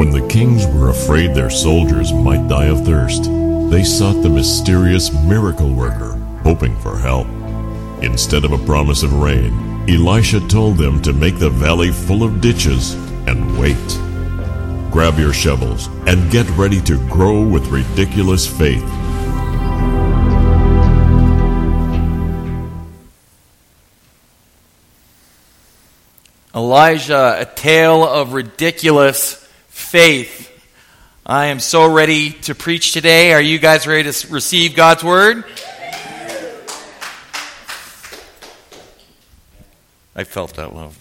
When the kings were afraid their soldiers might die of thirst, they sought the mysterious miracle worker, hoping for help. Instead of a promise of rain, Elisha told them to make the valley full of ditches and wait. Grab your shovels and get ready to grow with ridiculous faith. Elisha, a tale of ridiculous faith. I am so ready to preach today. Are you guys ready to receive God's word? I felt that love.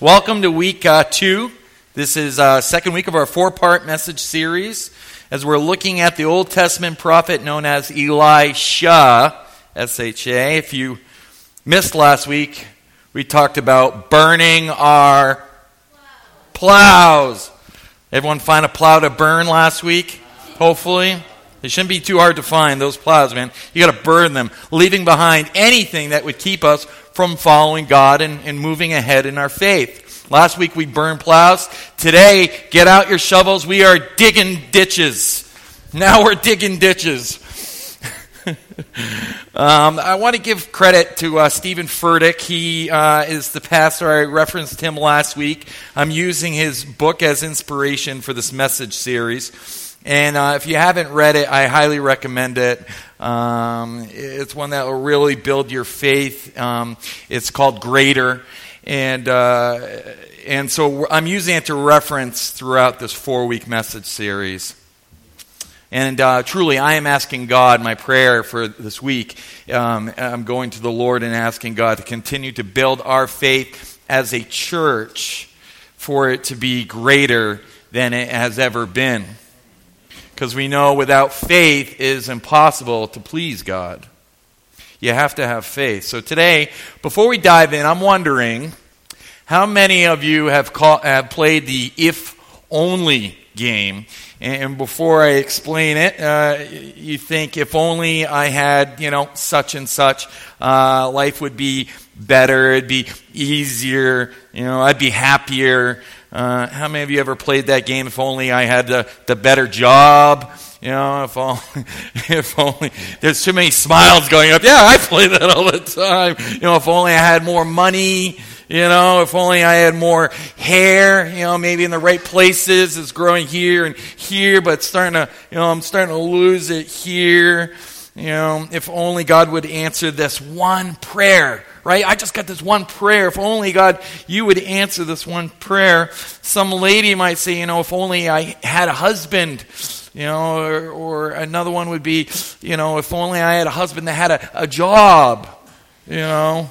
Welcome to week uh, two. This is uh, second week of our four-part message series as we're looking at the Old Testament prophet known as Elisha, S-H-A. If you missed last week, we talked about burning our plows. Everyone find a plow to burn last week? Hopefully. It shouldn't be too hard to find those plows, man. You got to burn them, leaving behind anything that would keep us from following God and, and moving ahead in our faith. Last week we burned plows. Today, get out your shovels. We are digging ditches. Now we're digging ditches. um, I want to give credit to uh, Steven Furtick. He uh, is the pastor. I referenced him last week. I'm using his book as inspiration for this message series. And uh, if you haven't read it, I highly recommend it. Um, it's one that will really build your faith. Um, it's called Greater. And, uh, and so I'm using it to reference throughout this four week message series. And uh, truly, I am asking God, my prayer for this week, um, I'm going to the Lord and asking God to continue to build our faith as a church for it to be greater than it has ever been. Because we know without faith it is impossible to please God. You have to have faith. So today, before we dive in, I'm wondering how many of you have, call, have played the if only game? And before I explain it, uh, you think if only I had, you know, such and such, uh, life would be better, it'd be easier, you know, I'd be happier. Uh, how many of you ever played that game? If only I had the, the better job, you know, if only, if only, there's too many smiles going up. Yeah, I play that all the time. You know, if only I had more money, you know, if only I had more hair, you know, maybe in the right places. It's growing here and here, but starting to, you know, I'm starting to lose it here. You know, if only God would answer this one prayer, right? I just got this one prayer. If only God, you would answer this one prayer. Some lady might say, you know, if only I had a husband, you know, or, or another one would be, you know, if only I had a husband that had a, a job, you know.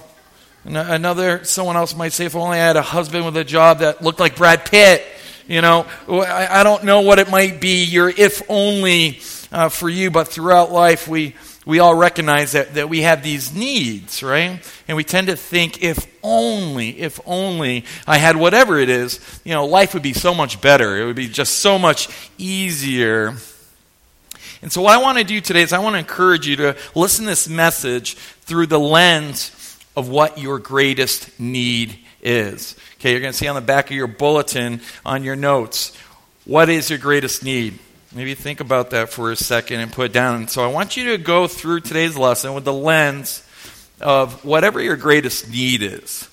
Another, someone else might say, if only I had a husband with a job that looked like Brad Pitt. You know, I, don't know what it might be, your if only uh, for you, but throughout life, we, we all recognize that, that we have these needs, right? And we tend to think, if only, if only I had whatever it is, you know, life would be so much better. It would be just so much easier. And so, what I want to do today is I want to encourage you to listen to this message through the lens of what your greatest need is. Okay, you're going to see on the back of your bulletin on your notes, what is your greatest need? Maybe think about that for a second and put it down. So I want you to go through today's lesson with the lens of whatever your greatest need is.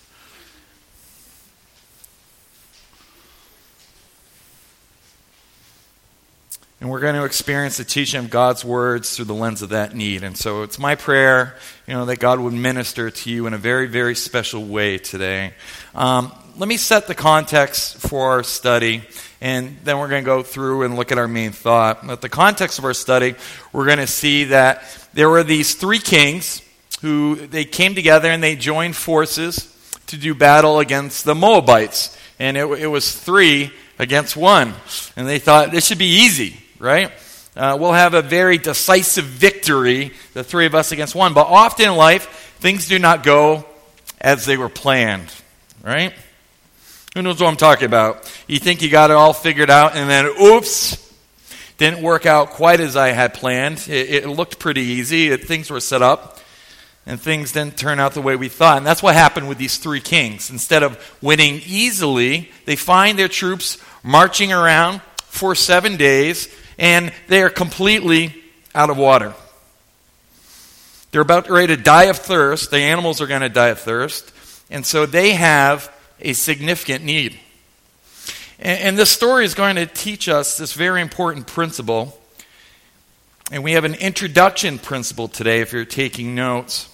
And we're going to experience the teaching of God's words through the lens of that need. And so it's my prayer, you know, that God would minister to you in a very, very special way today. Um, let me set the context for our study, and then we're going to go through and look at our main thought. But the context of our study, we're going to see that there were these three kings who they came together and they joined forces to do battle against the Moabites. And it, it was three against one. And they thought this should be easy right? Uh, we'll have a very decisive victory, the three of us against one. But often in life, things do not go as they were planned, right? Who knows what I'm talking about? You think you got it all figured out, and then oops, didn't work out quite as I had planned. It, it looked pretty easy, it, things were set up. and things didn't turn out the way we thought. And that's what happened with these three kings. Instead of winning easily, they find their troops marching around for seven days, and they are completely out of water. They're about ready to die of thirst. The animals are going to die of thirst. And so they have a significant need. And, and this story is going to teach us this very important principle. And we have an introduction principle today if you're taking notes.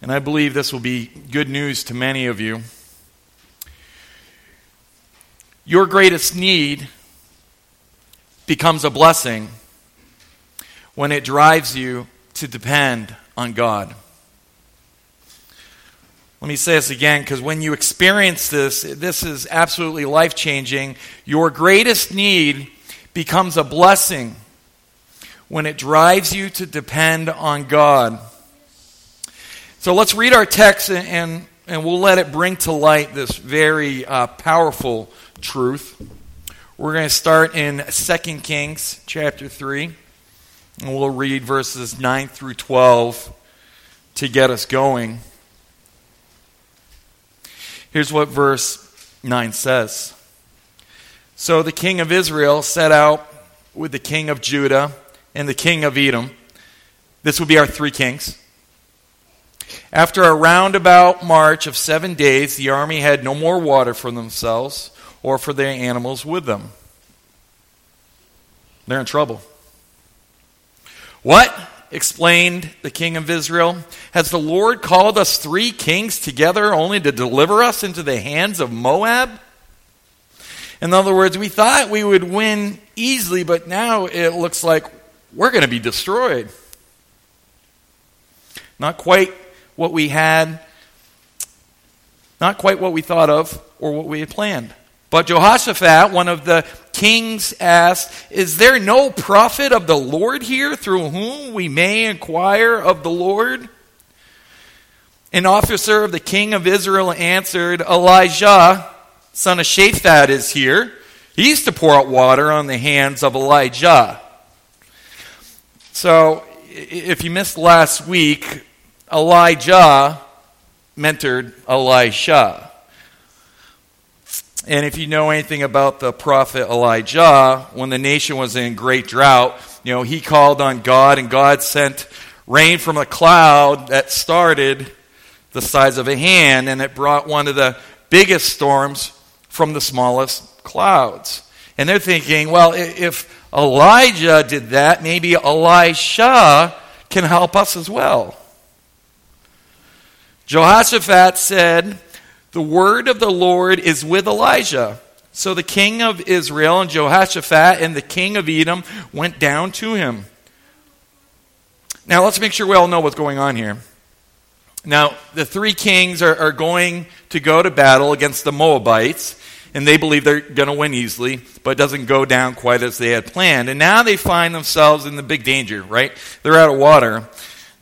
And I believe this will be good news to many of you. Your greatest need becomes a blessing when it drives you to depend on God. Let me say this again because when you experience this, this is absolutely life changing. Your greatest need becomes a blessing when it drives you to depend on God. So let's read our text and, and we'll let it bring to light this very uh, powerful truth. We're going to start in 2 Kings chapter 3, and we'll read verses 9 through 12 to get us going. Here's what verse 9 says So the king of Israel set out with the king of Judah and the king of Edom. This would be our three kings. After a roundabout march of seven days, the army had no more water for themselves or for their animals with them. They're in trouble. What? explained the king of Israel. Has the Lord called us three kings together only to deliver us into the hands of Moab? In other words, we thought we would win easily, but now it looks like we're going to be destroyed. Not quite what we had, not quite what we thought of or what we had planned. But Jehoshaphat, one of the kings, asked, Is there no prophet of the Lord here through whom we may inquire of the Lord? An officer of the king of Israel answered, Elisha, son of Shaphat, is here. He used to pour out water on the hands of Elijah. So, if you missed last week, Elijah mentored Elisha. And if you know anything about the prophet Elijah, when the nation was in great drought, you know, he called on God and God sent rain from a cloud that started the size of a hand and it brought one of the biggest storms from the smallest clouds. And they're thinking, well, if Elijah did that, maybe Elisha can help us as well. Jehoshaphat said, the word of the Lord is with Elisha. So the king of Israel and Jehoshaphat and the king of Edom went down to him. Now let's make sure we all know what's going on here. Now, the three kings are, are going to go to battle against the Moabites, and they believe they're going to win easily, but it doesn't go down quite as they had planned. And now they find themselves in the big danger, right? They're out of water.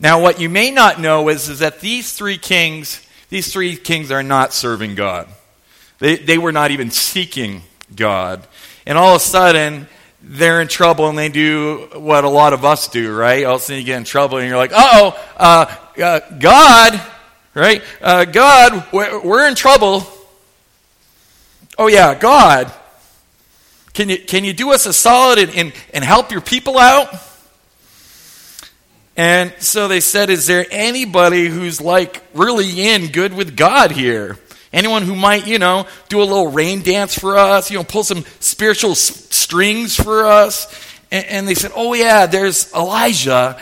Now, what you may not know is, is that these three kings these three kings are not serving God. They, they were not even seeking God. And all of a sudden, they're in trouble and they do what a lot of us do, right? All of a sudden you get in trouble and you're like, oh, uh, uh, God, right? Uh, God, we're, we're in trouble. Oh, yeah, God, can you, can you do us a solid and, and, and help your people out? And so they said, Is there anybody who's like really in good with God here? Anyone who might, you know, do a little rain dance for us, you know, pull some spiritual s- strings for us? And, and they said, Oh, yeah, there's Elisha,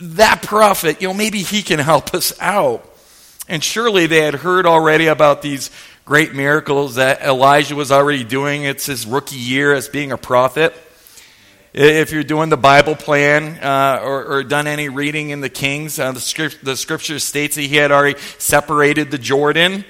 that prophet, you know, maybe he can help us out. And surely they had heard already about these great miracles that Elisha was already doing. It's his rookie year as being a prophet. If you're doing the Bible plan uh, or, or, done any reading in the Kings, uh, the, script, the scripture states that he had already separated the Jordan.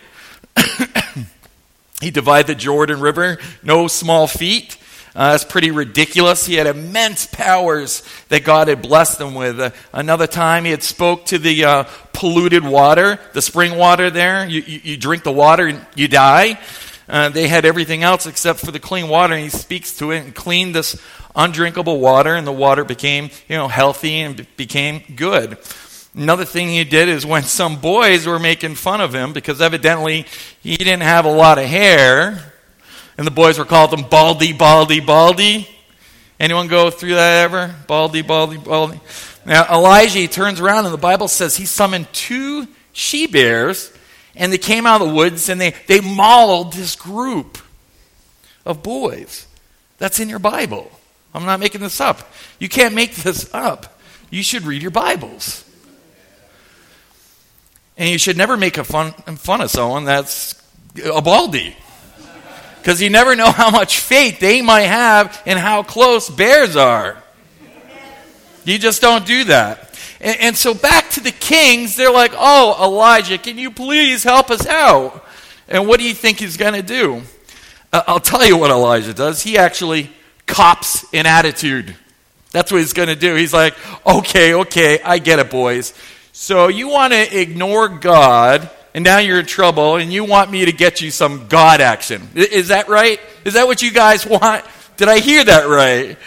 he divided the Jordan River, no small feat. Uh, that's pretty ridiculous. He had immense powers that God had blessed him with. Uh, another time, he had spoke to the uh, polluted water, the spring water there. You, you, you drink the water and you die. Uh, they had everything else except for the clean water, and he speaks to it and cleaned this undrinkable water, and the water became, you know, healthy and became good. Another thing he did is when some boys were making fun of him because evidently he didn't have a lot of hair, and the boys were called him Baldy, Baldy, Baldy. Anyone go through that ever? Baldy, Baldy, Baldy. Now Elisha turns around and the Bible says he summoned two she bears and they came out of the woods and they, they mauled this group of boys. That's in your Bible. I'm not making this up. You can't make this up. You should read your Bibles. And you should never make a fun, fun of someone that's a baldy. Because you never know how much faith they might have and how close bears are. You just don't do that. And, and, so back to the kings, they're like, oh, Elisha, can you please help us out? And what do you think he's going to do? Uh, I'll tell you what Elisha does. He actually cops an attitude. That's what he's going to do. He's like, okay, okay, I get it, boys. So you want to ignore God, and now you're in trouble, and you want me to get you some God action. Is that right? Is that what you guys want? Did I hear that right?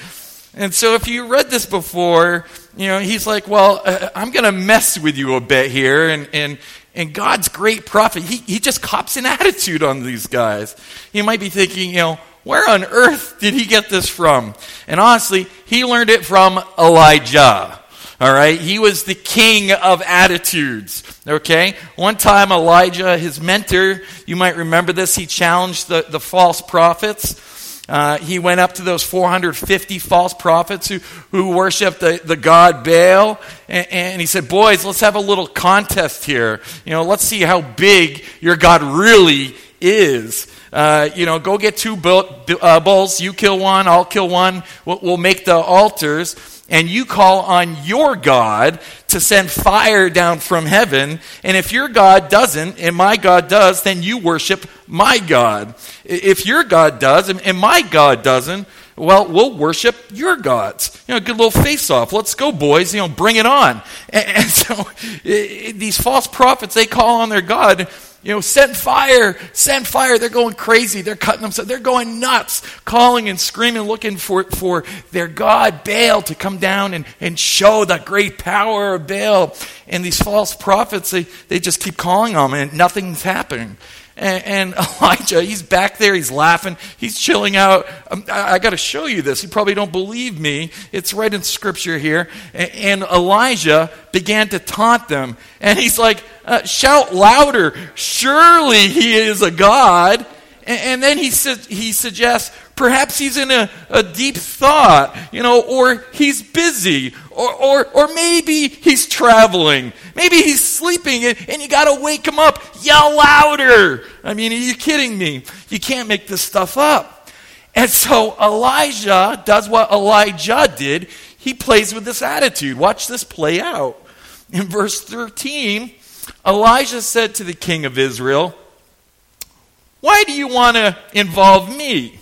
And so if you read this before, you know, he's like, well, uh, I'm going to mess with you a bit here. And, and, and God's great prophet, he, he just cops an attitude on these guys. You might be thinking, you know, where on earth did he get this from? And honestly, he learned it from Elijah. All right? He was the king of attitudes. Okay? One time, Elijah, his mentor, you might remember this, he challenged the, the false prophets. Uh, he went up to those 450 false prophets who, who worshiped the, the god Baal, and, and, he said, Boys, let's have a little contest here. You know, let's see how big your God really is. Uh, you know, go get two uh, bulls, you kill one, I'll kill one, we'll, we'll make the altars and you call on your God to send fire down from heaven, and if your God doesn't, and my God does, then you worship my God. If your God does, and my God doesn't, well, we'll worship your gods. You know, good little face off. Let's go, boys. You know, bring it on. And, and so these false prophets, they call on their God you know, send fire, send fire. They're going crazy. They're cutting themselves. They're going nuts, calling and screaming, looking for, for their God, Baal, to come down and, and show the great power of Baal. And these false prophets, they, they just keep calling on them, and nothing's happening. And, and Elijah, he's back there, he's laughing, he's chilling out. Um, I, I got to show you this. You probably don't believe me. It's right in scripture here. And, and Elijah began to taunt them. And he's like, uh, shout louder. Surely he is a God. And, and then he, su- he suggests, perhaps he's in a, a deep thought, you know, or he's busy, or, or, or maybe he's traveling. Maybe he's sleeping and, and you got to wake him up. Yell louder. I mean, are you kidding me? You can't make this stuff up. And so Elisha does what Elijah did. He plays with this attitude. Watch this play out. In verse 13, Elisha said to the king of Israel, Why do you want to involve me?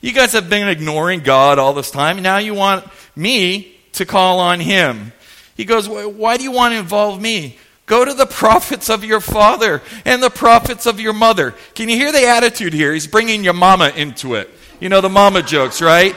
You guys have been ignoring God all this time. Now you want me to call on him. He goes, Why do you want to involve me? Go to the prophets of your father and the prophets of your mother. Can you hear the attitude here? He's bringing your mama into it. You know the mama jokes, right?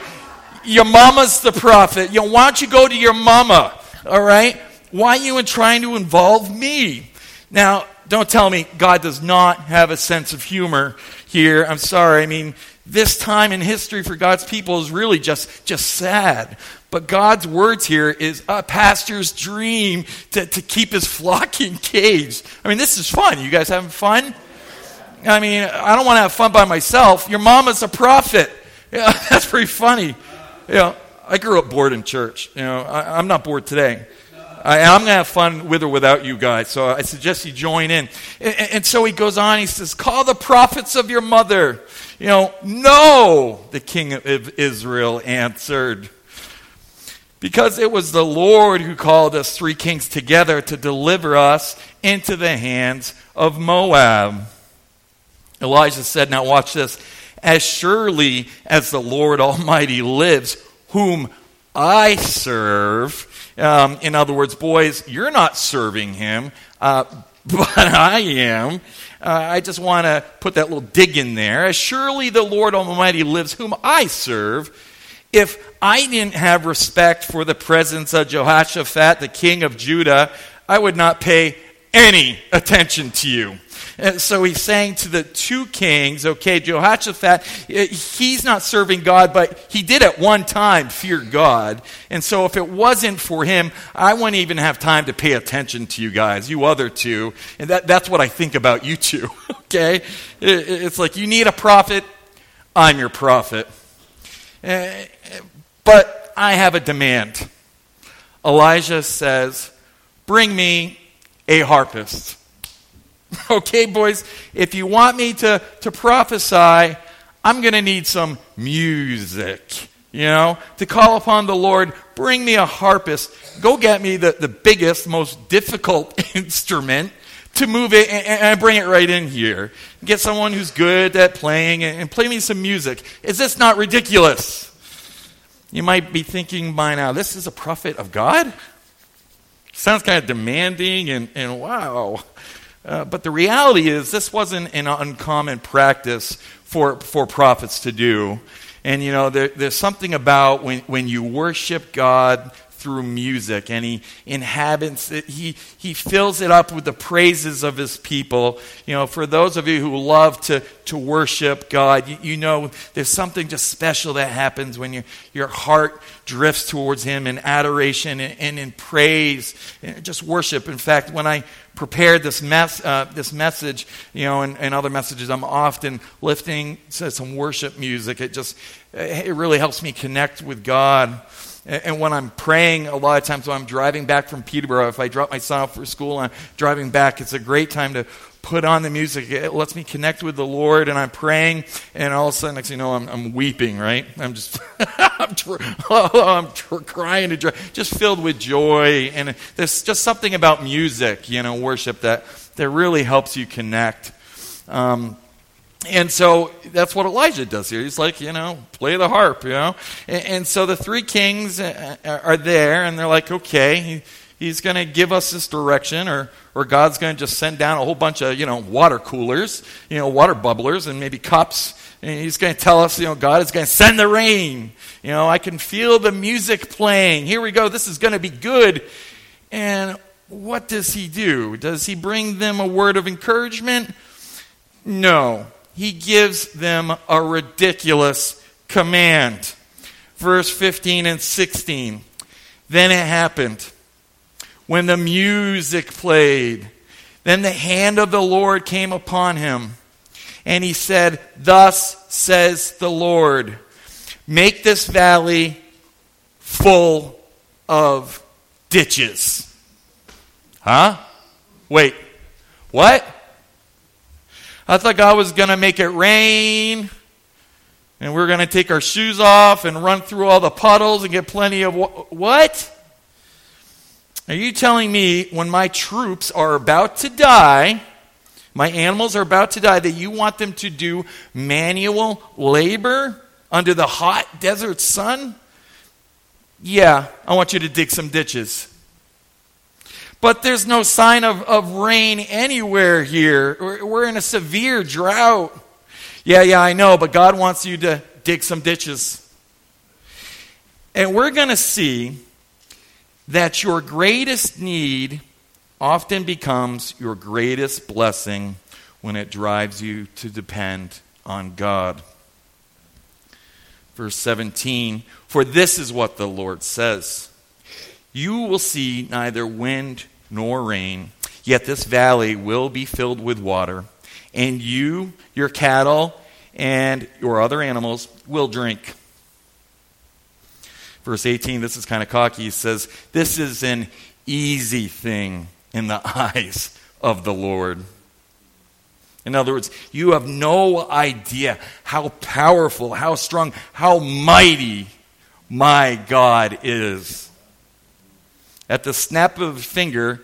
Your mama's the prophet. You know, why don't you go to your mama? All right? Why are you trying to involve me? Now, don't tell me God does not have a sense of humor here. I'm sorry. I mean, this time in history for God's people is really just, just sad. But God's words here is a pastor's dream to, to keep his flock engaged. I mean, this is fun. You guys having fun? I mean, I don't want to have fun by myself. Your mama's a prophet. Yeah, that's pretty funny. You know, I grew up bored in church. You know, I, am not bored today. I, am going to have fun with or without you guys. So I suggest you join in. And, and so he goes on. He says, "Call the prophets of your mother." You know, no, the king of Israel answered. Because it was the Lord who called us three kings together to deliver us into the hands of Moab. Elijah said, Now watch this. As surely as the Lord Almighty lives, whom I serve. Um, in other words, boys, you're not serving him, uh, but I am. Uh, I just want to put that little dig in there. As surely the Lord Almighty lives, whom I serve if I didn't have respect for the presence of Jehoshaphat, the king of Judah, I would not pay any attention to you. And so he's saying to the two kings, okay, Jehoshaphat, he's not serving God, but he did at one time fear God. And so if it wasn't for him, I wouldn't even have time to pay attention to you guys, you other two. And that, that's what I think about you two, okay? It's like you need a prophet, I'm your prophet. Eh, but I have a demand. Elisha says, Bring me a harpist. okay, boys, if you want me to, to prophesy, I'm going to need some music. You know, to call upon the Lord, bring me a harpist. Go get me the, the biggest, most difficult instrument to move it and, and bring it right in here. Get someone who's good at playing and, and play me some music. Is this not ridiculous? You might be thinking by now, this is a prophet of God? Sounds kind of demanding and, and wow. Uh, but the reality is, this wasn't an uncommon practice for, for prophets to do. And, you know, there, there's something about when, when you worship God through music and he inhabits it, he, he fills it up with the praises of his people. You know, for those of you who love to, to worship God, you, you know there's something just special that happens when your, your heart drifts towards him in adoration and, and in praise, and just worship. In fact, when I prepared this, mess, uh, this message, you know, and, and, other messages, I'm often lifting some worship music. It just, it really helps me connect with God. And, when I'm praying, a lot of times when I'm driving back from Peterborough, if I drop my son off for school and I'm driving back, it's a great time to put on the music. It lets me connect with the Lord, and I'm praying, and all of a sudden, next you know, I'm, I'm weeping, right? I'm just, I'm, tr- oh, I'm tr- crying to dry, just filled with joy. And there's just something about music, you know, worship that, that really helps you connect. Um, and so that's what Elisha does here. He's like, you know, play the harp, you know. And, and so the three kings uh, are there, and they're like, okay, he, he's going to give us this direction, or or God's going to just send down a whole bunch of, you know, water coolers, you know, water bubblers and maybe cups. And he's going to tell us, you know, God is going to send the rain. You know, I can feel the music playing. Here we go. This is going to be good. And what does he do? Does he bring them a word of encouragement? No. He gives them a ridiculous command. Verse 15 and 16. Then it happened when the music played. Then the hand of the Lord came upon him, and he said, Thus says the Lord, make this valley full of ditches. Huh? Wait, what? I thought God was going to make it rain and we're going to take our shoes off and run through all the puddles and get plenty of what? Are you telling me when my troops are about to die, my animals are about to die, that you want them to do manual labor under the hot desert sun? Yeah, I want you to dig some ditches. But there's no sign of, of rain anywhere here. We're, we're in a severe drought. Yeah, yeah, I know, but God wants you to dig some ditches. And we're going to see that your greatest need often becomes your greatest blessing when it drives you to depend on God. Verse 17 For this is what the Lord says You will see neither wind nor rain, yet this valley will be filled with water, and you, your cattle, and your other animals will drink. Verse 18, this is kind of cocky. He says, This is an easy thing in the eyes of the Lord. In other words, you have no idea how powerful, how strong, how mighty my God is. At the snap of a finger,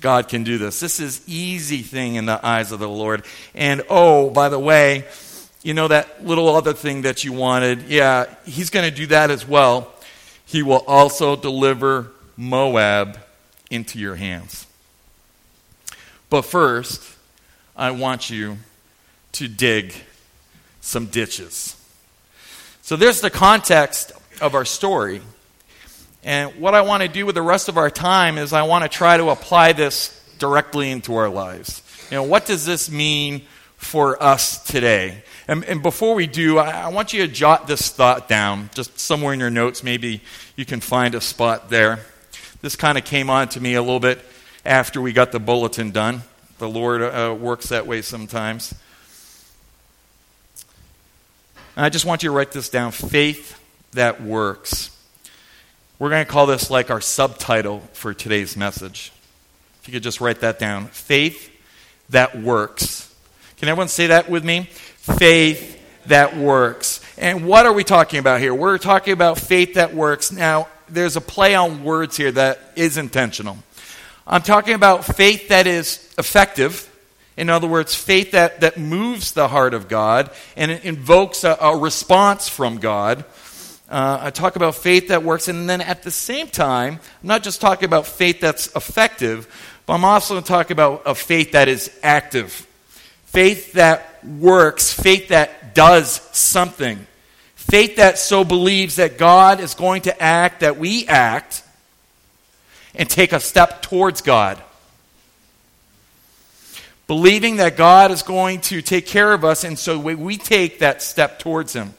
God can do this. This is easy thing in the eyes of the Lord. And oh, by the way, you know that little other thing that you wanted? Yeah, he's going to do that as well he will also deliver Moab into your hands. But first, I want you to dig some ditches. So there's the context of our story. And what I want to do with the rest of our time is I want to try to apply this directly into our lives. You know, what does this mean for us today? And, and before we do, I, I want you to jot this thought down, just somewhere in your notes. Maybe you can find a spot there. This kind of came on to me a little bit after we got the bulletin done. The Lord uh, works that way sometimes. And I just want you to write this down faith that works. We're going to call this like our subtitle for today's message. If you could just write that down faith that works. Can everyone say that with me? Faith that works. And what are we talking about here? We're talking about faith that works. Now, there's a play on words here that is intentional. I'm talking about faith that is effective. In other words, faith that, that moves the heart of God and invokes a, a response from God. Uh, I talk about faith that works, and then at the same time, I'm not just talking about faith that's effective, but I'm also talking about a faith that is active. Faith that works, faith that does something. Faith that so believes that God is going to act, that we act, and take a step towards God. Believing that God is going to take care of us, and so we take that step towards Him.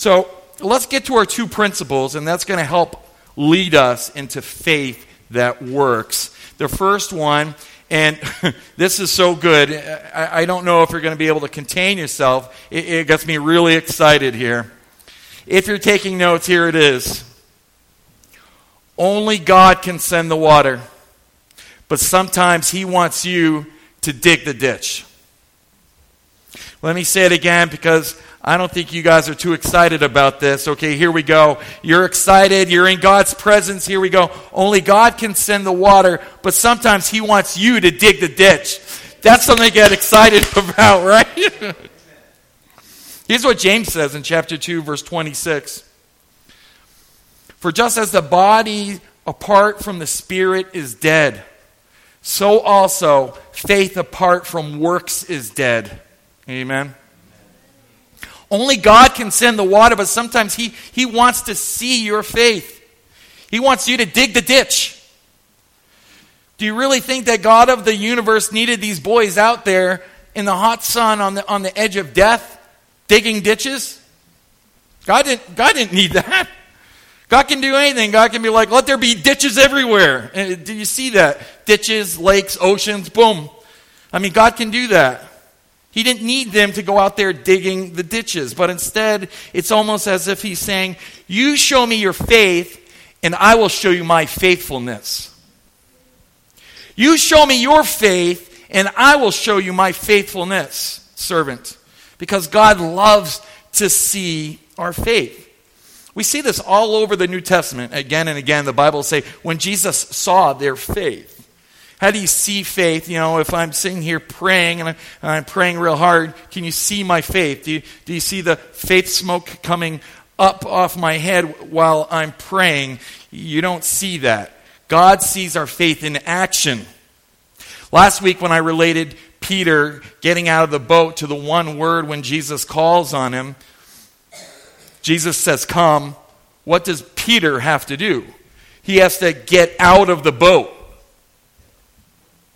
So let's get to our two principles, and that's going to help lead us into faith that works. The first one, and this is so good, I, I, don't know if you're going to be able to contain yourself. It, it gets me really excited here. If you're taking notes, here it is. Only God can send the water, but sometimes He wants you to dig the ditch. Let me say it again because I don't think you guys are too excited about this. Okay, here we go. You're excited. You're in God's presence. Here we go. Only God can send the water, but sometimes He wants you to dig the ditch. That's something to get excited about, right? Here's what James says in chapter 2, verse 26. For just as the body apart from the spirit is dead, so also faith apart from works is dead. Amen. Only God can send the water, but sometimes He, he wants to see your faith. He wants you to dig the ditch. Do you really think that God of the universe needed these boys out there in the hot sun on the, on the edge of death digging ditches? God didn't, God didn't need that. God can do anything. God can be like, let there be ditches everywhere. Uh, do you see that? Ditches, lakes, oceans, boom. I mean, God can do that. He didn't need them to go out there digging the ditches, but instead, it's almost as if he's saying, You show me your faith, and I will show you my faithfulness. You show me your faith, and I will show you my faithfulness, servant. Because God loves to see our faith. We see this all over the New Testament. Again and again, the Bible say when Jesus saw their faith. How do you see faith? You know, if I'm sitting here praying and I'm, I'm praying real hard, can you see my faith? Do you, do you see the faith smoke coming up off my head while I'm praying? You don't see that. God sees our faith in action. Last week, when I related Peter getting out of the boat to the one word when Jesus calls on him, Jesus says, Come. What does Peter have to do? He has to get out of the boat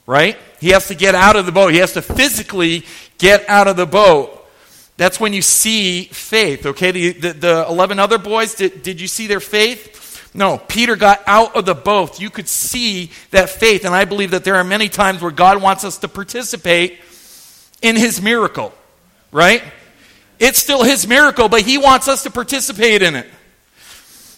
right? He has to get out of the boat. He has to physically get out of the boat. That's when you see faith, okay? The, the, the 11 other boys, did, did you see their faith? No, Peter got out of the boat. You could see that faith. And I believe that there are many times where God wants us to participate in his miracle, right? It's still his miracle, but he wants us to participate in it.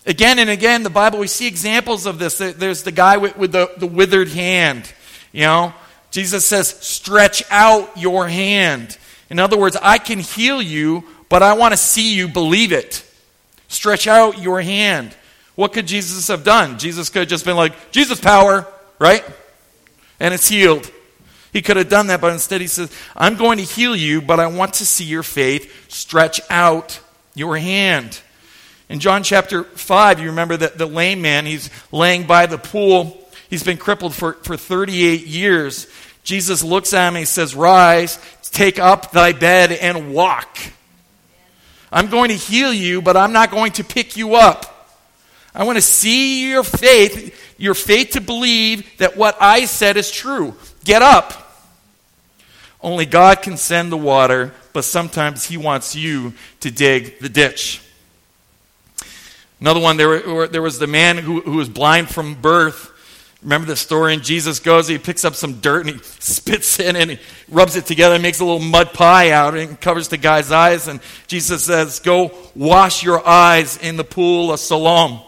Again and again, the Bible, we see examples of this. There's the guy with, with the, the withered hand. You know, Jesus says, stretch out your hand. In other words, I can heal you, but I want to see you believe it. Stretch out your hand. What could Jesus have done? Jesus could have just been like, Jesus power, right? And it's healed. He could have done that, but instead he says, I'm going to heal you, but I want to see your faith. Stretch out your hand. In John chapter 5, you remember that the lame man, he's laying by the pool He's been crippled for, for 38 years. Jesus looks at him and he says, Rise, take up thy bed and walk. I'm going to heal you, but I'm not going to pick you up. I want to see your faith, your faith to believe that what I said is true. Get up. Only God can send the water, but sometimes He wants you to dig the ditch. Another one, there, were, there was the man who, who was blind from birth. Remember the story? And Jesus goes, he picks up some dirt and he spits in and he rubs it together and makes a little mud pie out and covers the guy's eyes. And Jesus says, Go wash your eyes in the pool of Siloam.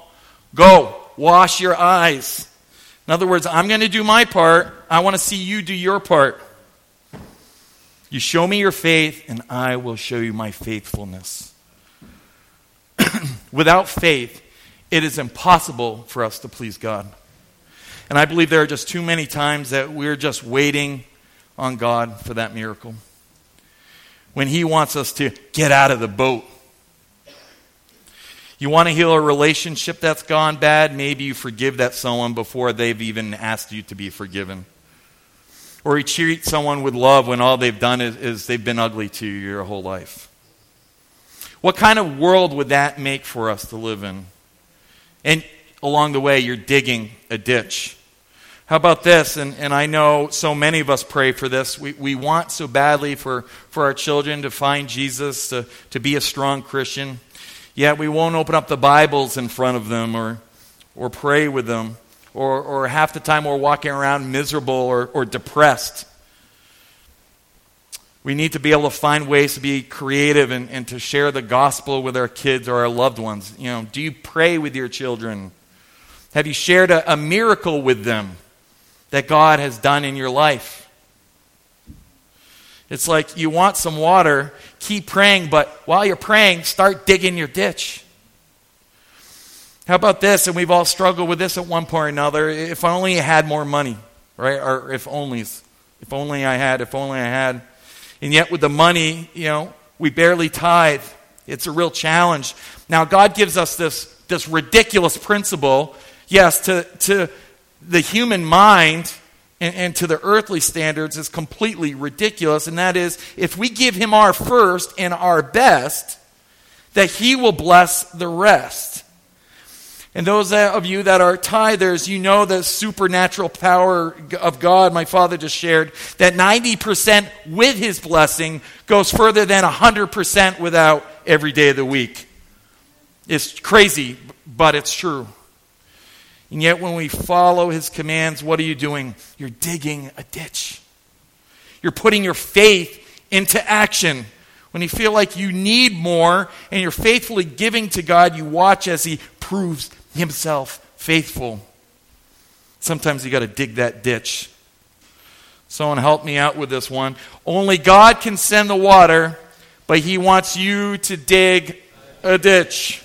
Go wash your eyes. In other words, I'm going to do my part. I want to see you do your part. You show me your faith, and I will show you my faithfulness. Without faith, it is impossible for us to please God. And I believe there are just too many times that we're just waiting on God for that miracle. When He wants us to get out of the boat. You want to heal a relationship that's gone bad? Maybe you forgive that someone before they've even asked you to be forgiven. Or you treat someone with love when all they've done is, is they've been ugly to you your whole life. What kind of world would that make for us to live in? And along the way, you're digging a ditch. How about this? And, and I know so many of us pray for this. We, we want so badly for, for our children to find Jesus, to, to be a strong Christian. Yet we won't open up the Bibles in front of them or, or pray with them. Or, or half the time we're walking around miserable or, or depressed. We need to be able to find ways to be creative and, and to share the gospel with our kids or our loved ones. You know, do you pray with your children? Have you shared a, a miracle with them that God has done in your life? It's like you want some water, keep praying, but while you're praying, start digging your ditch. How about this? And we've all struggled with this at one point or another. If only I had more money, right? Or if only, if only I had, if only I had. And yet, with the money, you know, we barely tithe. It's a real challenge. Now, God gives us this, this ridiculous principle. Yes, to, to the human mind and, and to the earthly standards is completely ridiculous. And that is, if we give Him our first and our best, that He will bless the rest. And those of you that are tithers, you know the supernatural power of God. My father just shared that 90% with his blessing goes further than 100% without every day of the week. It's crazy, but it's true. And yet, when we follow his commands, what are you doing? You're digging a ditch. You're putting your faith into action. When you feel like you need more and you're faithfully giving to God, you watch as he proves himself faithful. Sometimes you got to dig that ditch. Someone help me out with this one. Only God can send the water, but He wants you to dig a ditch.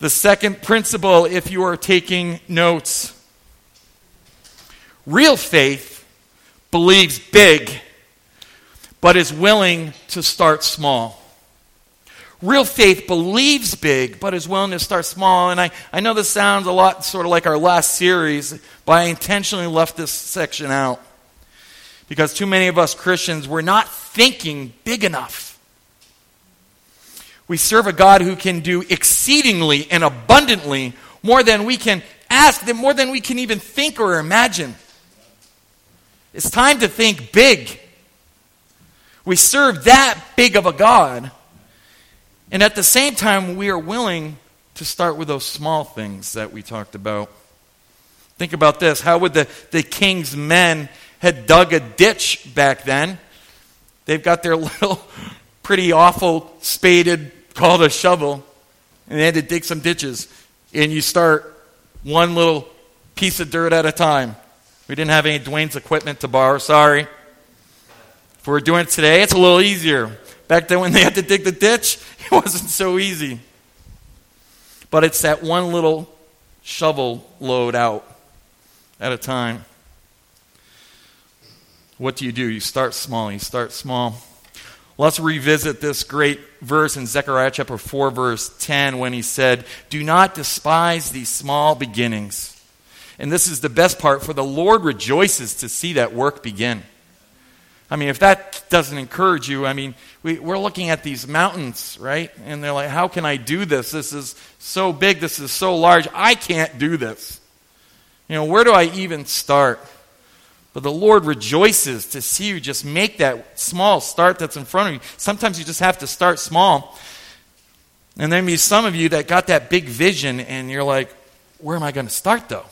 The second principle, if you are taking notes real faith believes big, but is willing to start small. Real faith believes big, but is willing to start small. And I, I know this sounds a lot sort of like our last series, but I intentionally left this section out. Because too many of us Christians, we're not thinking big enough. We serve a God who can do exceedingly and abundantly more than we can ask, more than we can even think or imagine. It's time to think big. We serve that big of a God. And at the same time, we are willing to start with those small things that we talked about. Think about this. How would the, the king's men had dug a ditch back then? They've got their little pretty awful spaded called a shovel, and they had to dig some ditches. And you start one little piece of dirt at a time. We didn't have any Dwayne's equipment to borrow, sorry. If we're doing it today, it's a little easier. Back then, when they had to dig the ditch, it wasn't so easy. But it's that one little shovel load out at a time. What do you do? You start small. You start small. Let's revisit this great verse in Zechariah chapter 4, verse 10, when he said, Do not despise these small beginnings. And this is the best part, for the Lord rejoices to see that work begin. I mean, if that doesn't encourage you, I mean, we, we're looking at these mountains, right? And they're like, how can I do this? This is so big. This is so large. I can't do this. You know, where do I even start? But the Lord rejoices to see you just make that small start that's in front of you. Sometimes you just have to start small. And then be some of you that got that big vision, and you're like, where am I going to start, though?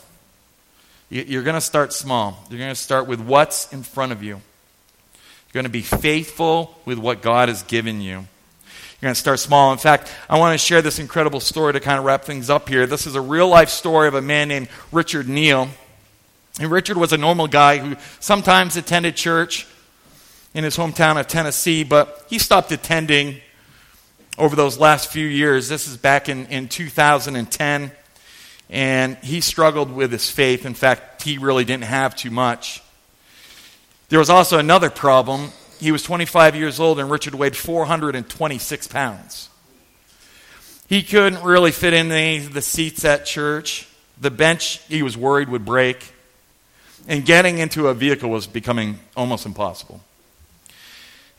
You're going to start small. You're going to start with what's in front of you. You're going to be faithful with what God has given you. You're going to start small. In fact, I want to share this incredible story to kind of wrap things up here. This is a real life story of a man named Richard Neal. And Richard was a normal guy who sometimes attended church in his hometown of Tennessee, but he stopped attending over those last few years. This is back in, in 2010. And he struggled with his faith. In fact, he really didn't have too much. There was also another problem. He was 25 years old, and Richard weighed 426 pounds. He couldn't really fit in any of the seats at church. The bench, he was worried would break. And getting into a vehicle was becoming almost impossible.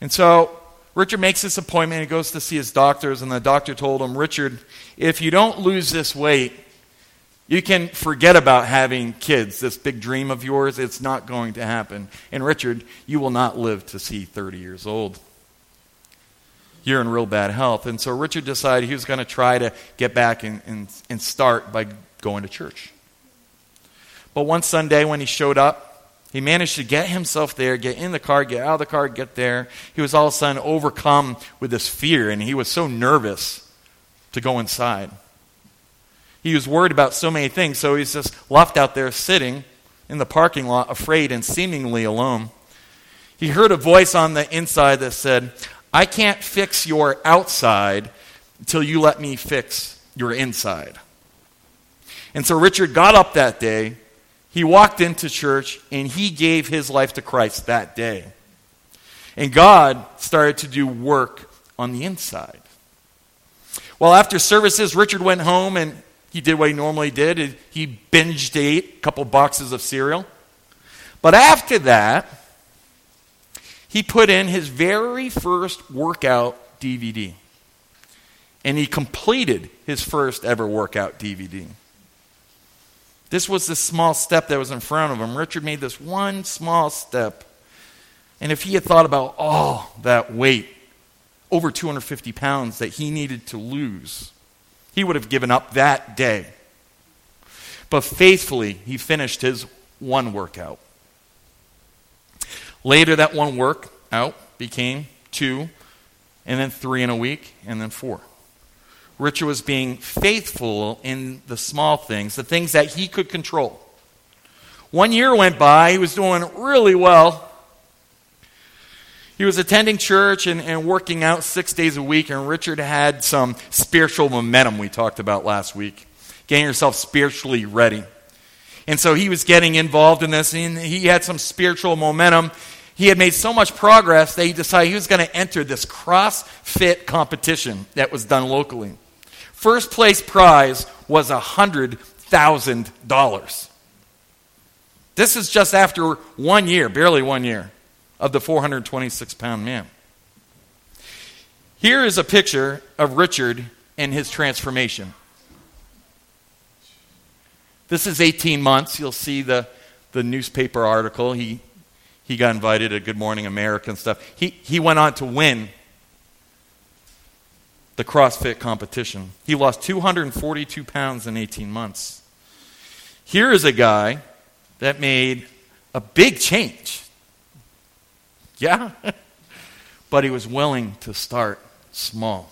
And so Richard makes this appointment. He goes to see his doctors, and the doctor told him, Richard, if you don't lose this weight, you can forget about having kids, this big dream of yours. It's not going to happen. And Richard, you will not live to see 30 years old. You're in real bad health. And so Richard decided he was going to try to get back and, and, and start by going to church. But one Sunday when he showed up, he managed to get himself there, get in the car, get out of the car, get there. He was all of a sudden overcome with this fear, and he was so nervous to go inside. He was worried about so many things, so he's just left out there sitting in the parking lot, afraid and seemingly alone. He heard a voice on the inside that said, I can't fix your outside until you let me fix your inside. And so Richard got up that day, he walked into church, and he gave his life to Christ that day. And God started to do work on the inside. Well, after services, Richard went home and he did what he normally did. He binged ate a couple boxes of cereal. But after that, he put in his very first workout DVD. And he completed his first ever workout DVD. This was the small step that was in front of him. Richard made this one small step. And if he had thought about all that weight, over 250 pounds that he needed to lose, he would have given up that day. But faithfully, he finished his one workout. Later, that one workout became two, and then three in a week, and then four. Richard was being faithful in the small things, the things that he could control. One year went by, he was doing really well. He was attending church and, and working out six days a week, and Richard had some spiritual momentum we talked about last week. Getting yourself spiritually ready. And so he was getting involved in this, and he had some spiritual momentum. He had made so much progress that he decided he was going to enter this CrossFit competition that was done locally. First place prize was $100,000. This is just after one year, barely one year of the 426 pound man. Here is a picture of Richard and his transformation. This is 18 months. You'll see the, the newspaper article. He, he got invited to Good Morning America and stuff. He, he went on to win the CrossFit competition. He lost 242 pounds in 18 months. Here is a guy that made a big change. Yeah. but he was willing to start small.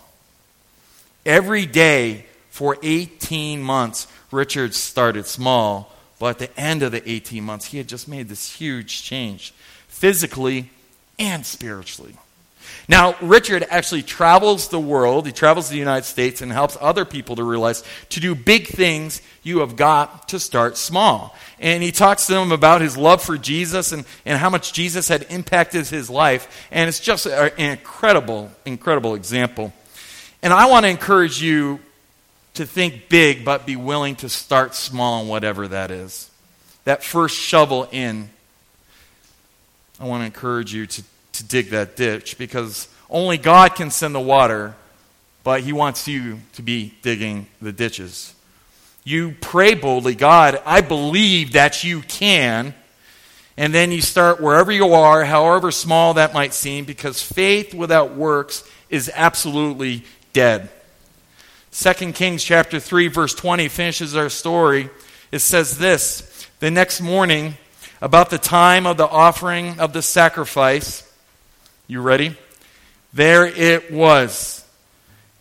Every day for 18 months, Richard started small, but at the end of the 18 months, he had just made this huge change, physically and spiritually. Now, Richard actually travels the world, he travels the United States and helps other people to realize to do big things, you have got to start small. And he talks to them about his love for Jesus and, and how much Jesus had impacted his life. And it's just an incredible, incredible example. And I want to encourage you to think big, but be willing to start small in whatever that is. That first shovel in, I want to encourage you to to dig that ditch because only God can send the water, but He wants you to be digging the ditches. You pray boldly, God, I believe that you can. And then you start wherever you are, however small that might seem, because faith without works is absolutely dead. 2 Kings chapter 3 verse 20 finishes our story. It says this, the next morning about the time of the offering of the sacrifice, you ready? There it was.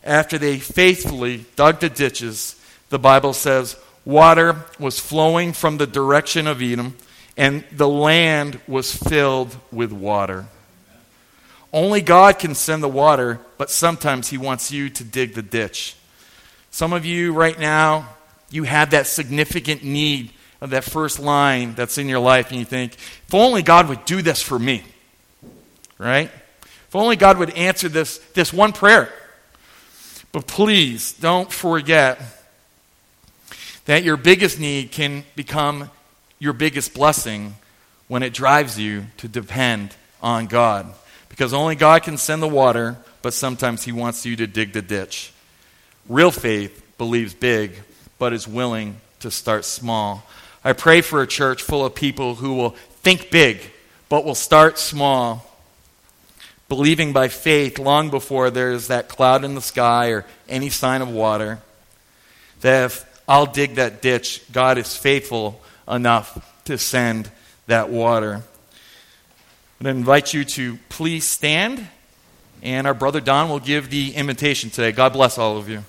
After they faithfully dug the ditches, the Bible says, water was flowing from the direction of Edom, and the land was filled with water. Only God can send the water, but sometimes He wants you to dig the ditch. Some of you right now, you have that significant need of that first line that's in your life, and you think, if only God would do this for me, right? If only God would answer this, this one prayer. But please don't forget that your biggest need can become your biggest blessing when it drives you to depend on God. Because only God can send the water, but sometimes He wants you to dig the ditch. Real faith believes big, but is willing to start small. I pray for a church full of people who will think big, but will start small, believing by faith long before there's that cloud in the sky or any sign of water. That if I'll dig that ditch. God is faithful enough to send that water. I invite you to please stand, and our brother Don will give the invitation today. God bless all of you.